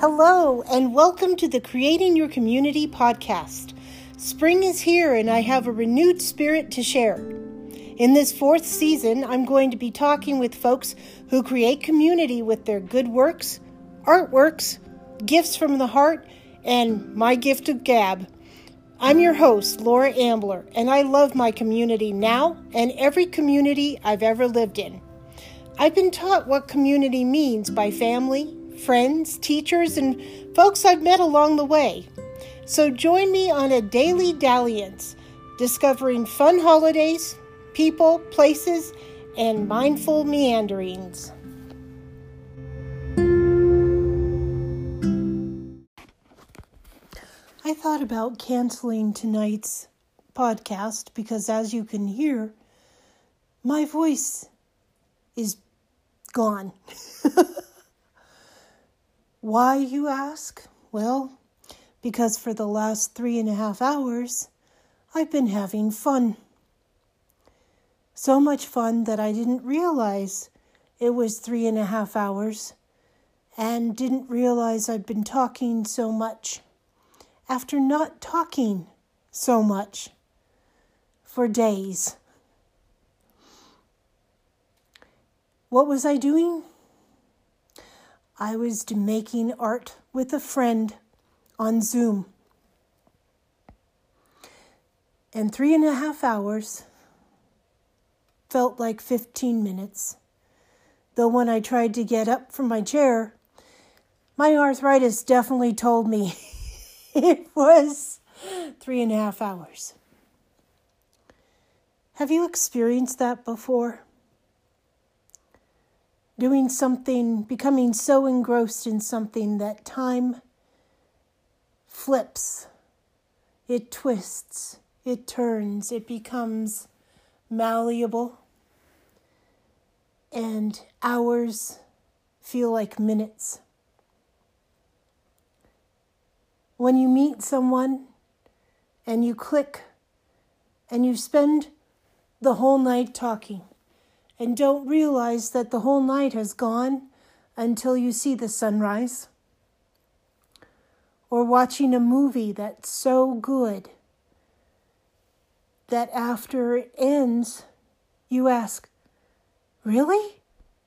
Hello, and welcome to the Creating Your Community podcast. Spring is here, and I have a renewed spirit to share. In this fourth season, I'm going to be talking with folks who create community with their good works, artworks, gifts from the heart, and my gift of gab. I'm your host, Laura Ambler, and I love my community now and every community I've ever lived in. I've been taught what community means by family, friends, teachers, and folks I've met along the way. So join me on a daily dalliance, discovering fun holidays, people, places, and mindful meanderings. I thought about canceling tonight's podcast because, as you can hear, my voice is gone. Why, you ask? Well, because for the last three and a half hours, I've been having fun. So much fun that I didn't realize it was three and a half hours and didn't realize I'd been talking so much after not talking so much for days. What was I doing? I was making art with a friend on Zoom. And three and a half hours felt like 15 minutes. Though when I tried to get up from my chair, my arthritis definitely told me it was three and a half hours. Have you experienced that before? Doing something, becoming so engrossed in something that time flips, it twists, it turns, it becomes malleable, and hours feel like minutes. When you meet someone and you click and you spend the whole night talking, and don't realize that the whole night has gone until you see the sunrise. Or watching a movie that's so good that after it ends, you ask, Really?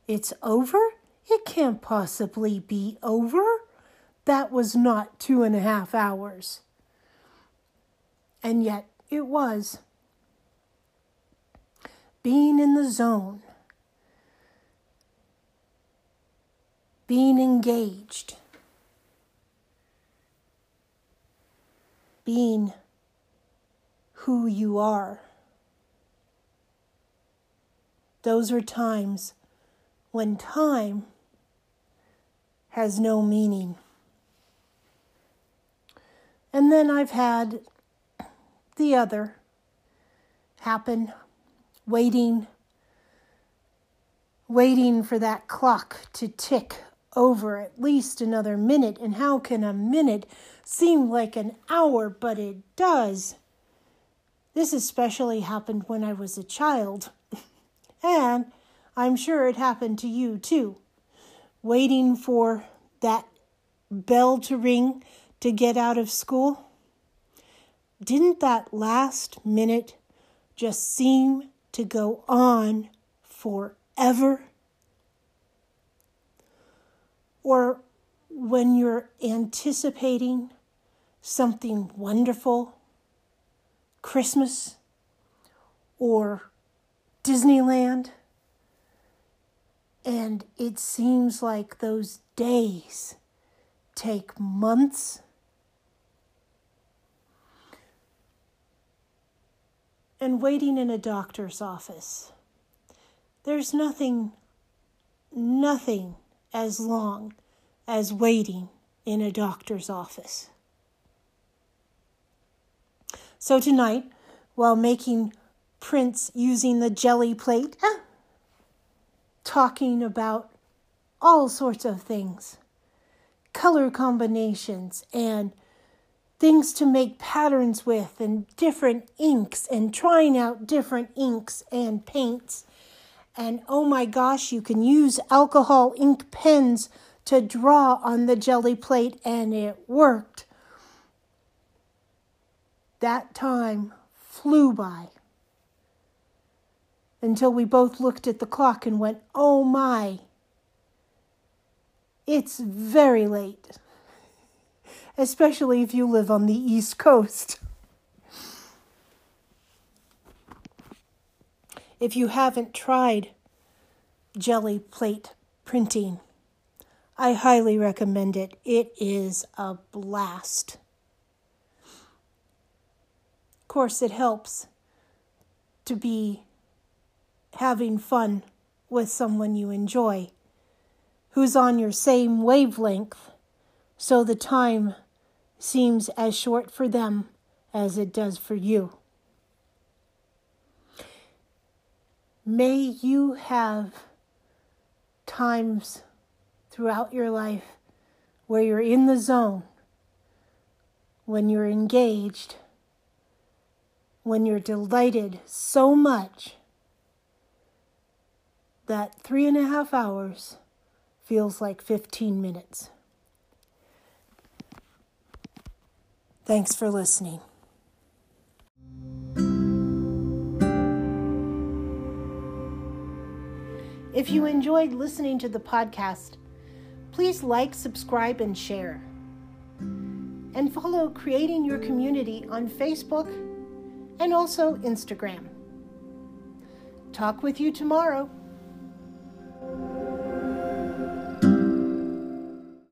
It's over? It can't possibly be over. That was not two and a half hours. And yet it was being in the zone, being engaged, being who you are. Those are times when time has no meaning. And then I've had the other happen waiting, waiting for that clock to tick over at least another minute. And how can a minute seem like an hour? But it does. This especially happened when I was a child. and I'm sure it happened to you too. Waiting for that bell to ring to get out of school. Didn't that last minute just seem to go on forever? Or when you're anticipating something wonderful, Christmas or Disneyland, and it seems like those days take months and waiting in a doctor's office. There's nothing, nothing as long as waiting in a doctor's office. So tonight, while making prints using the jelly plate, ah, talking about all sorts of things, color combinations, and things to make patterns with and different inks and trying out different inks and paints. And oh my gosh, you can use alcohol ink pens to draw on the jelly plate, and it worked. That time flew by until we both looked at the clock and went, Oh my, it's very late, especially if you live on the East Coast. If you haven't tried jelly plate printing, I highly recommend it. It is a blast. Of course, it helps to be having fun with someone you enjoy who's on your same wavelength so the time seems as short for them as it does for you. May you have times throughout your life where you're in the zone, when you're engaged, when you're delighted so much that three and a half hours feels like 15 minutes. Thanks for listening. If you enjoyed listening to the podcast, please like, subscribe, and share. And follow Creating Your Community on Facebook and also Instagram. Talk with you tomorrow.